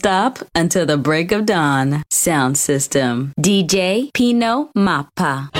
stop until the break of dawn. Sound system. DJ Pino Mappa.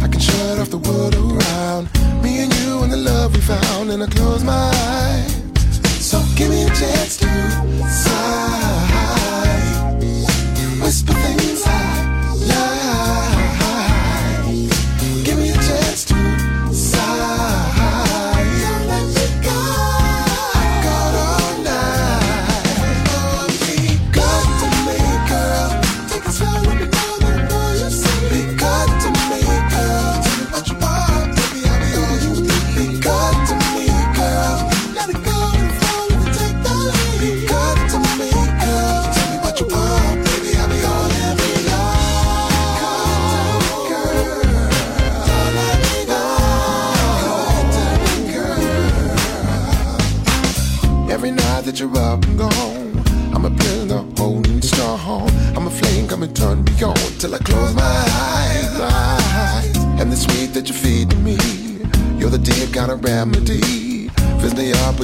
I can shut off the world around me and you and the love we found, and I close my eyes. So give me a chance to.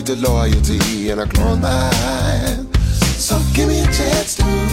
with the loyalty and a clone mind. So give me a chance to.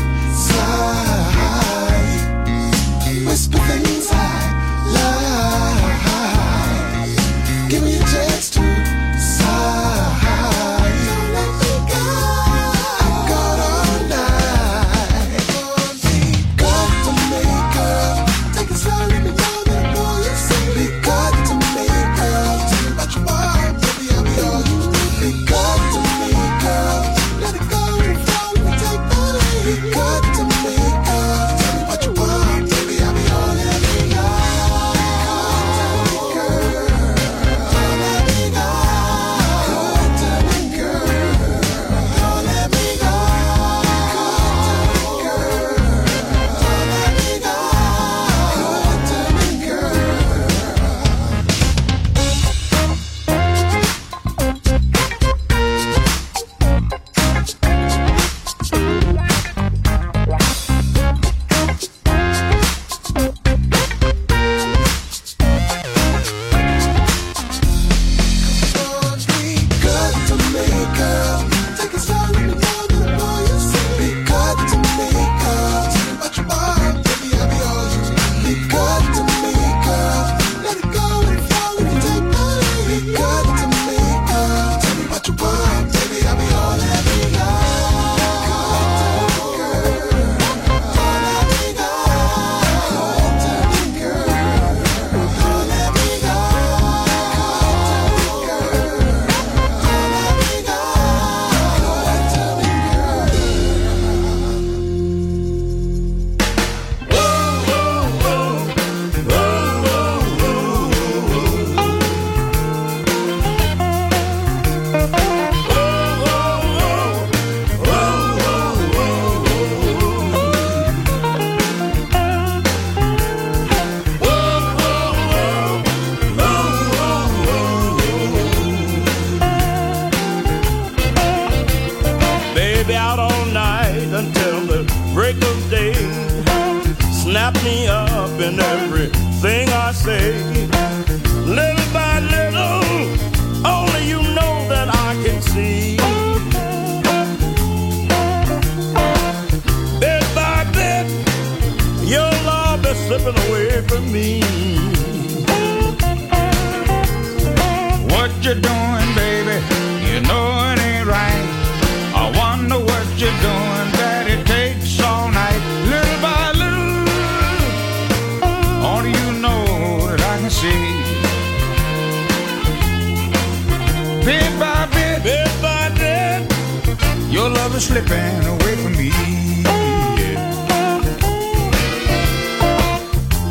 Bit by bit, bit by bit, your love is slipping away from me.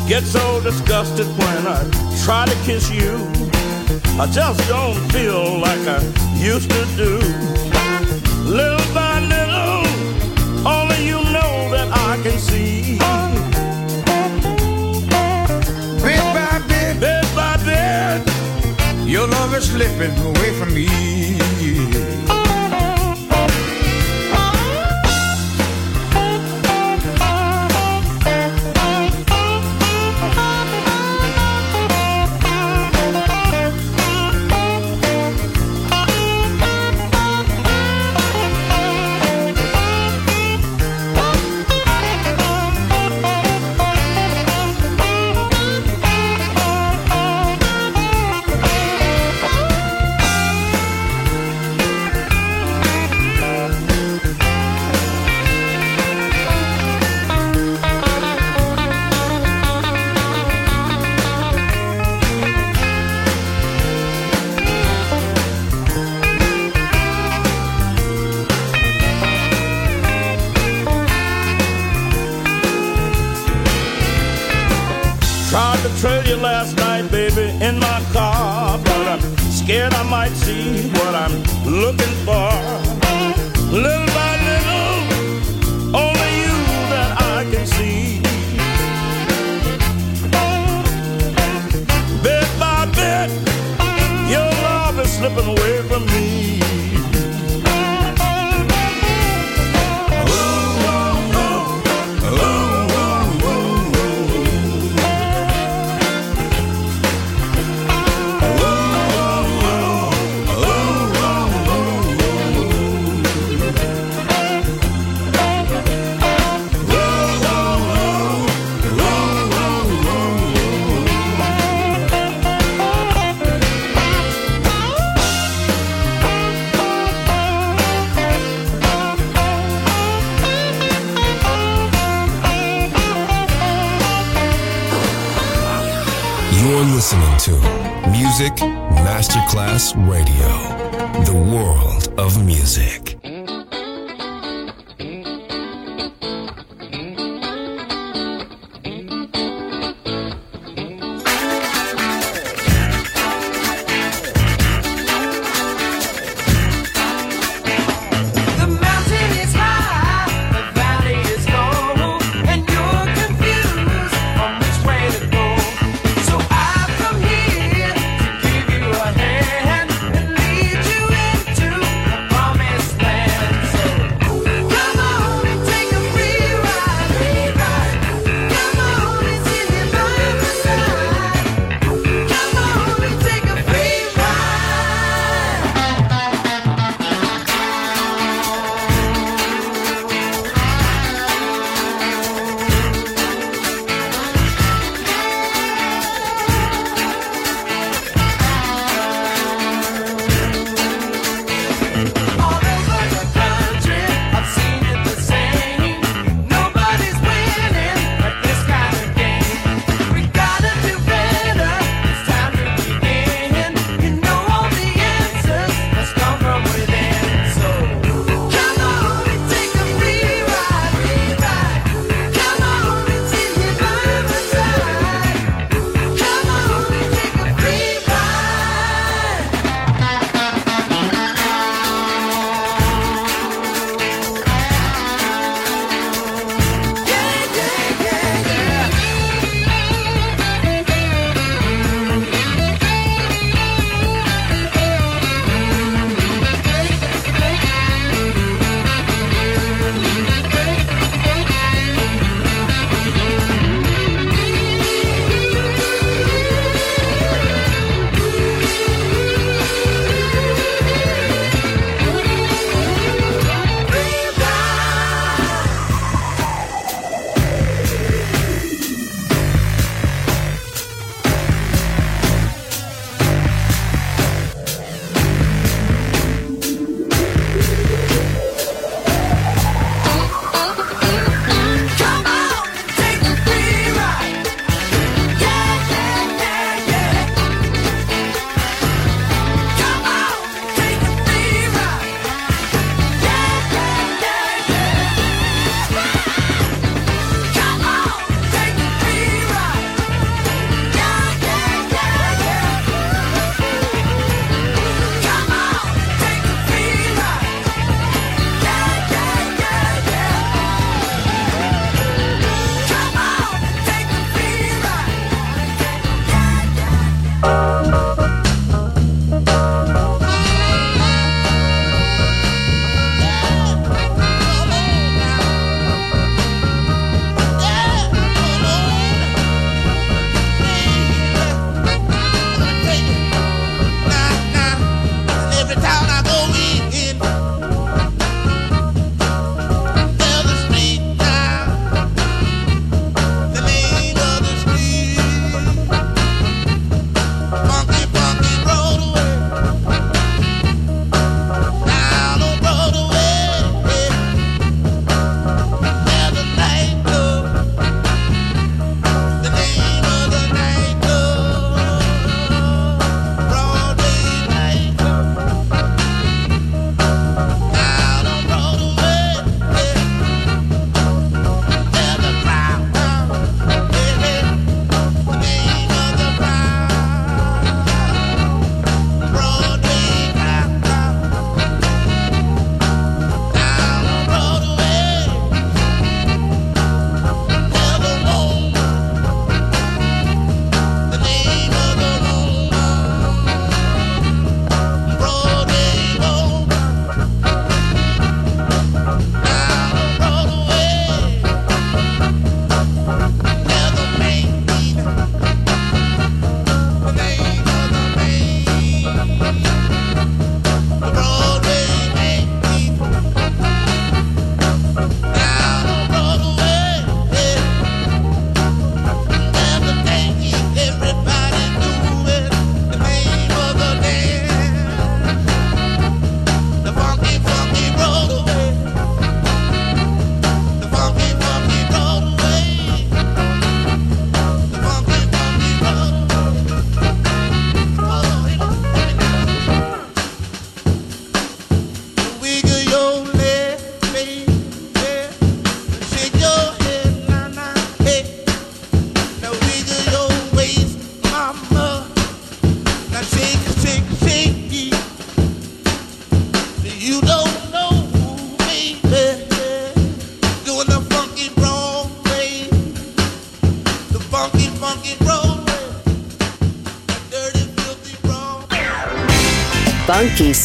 Get so disgusted when I try to kiss you. I just don't feel like I used to do. Little by little, only you know that I can see. You're slipping away from me. Scared I might see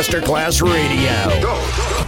Masterclass Radio.